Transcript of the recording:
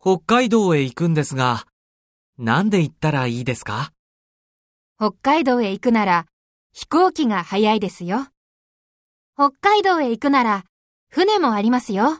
北海道へ行くんですが、なんで行ったらいいですか？北海道へ行くなら飛行機が早いですよ。北海道へ行くなら船もありますよ。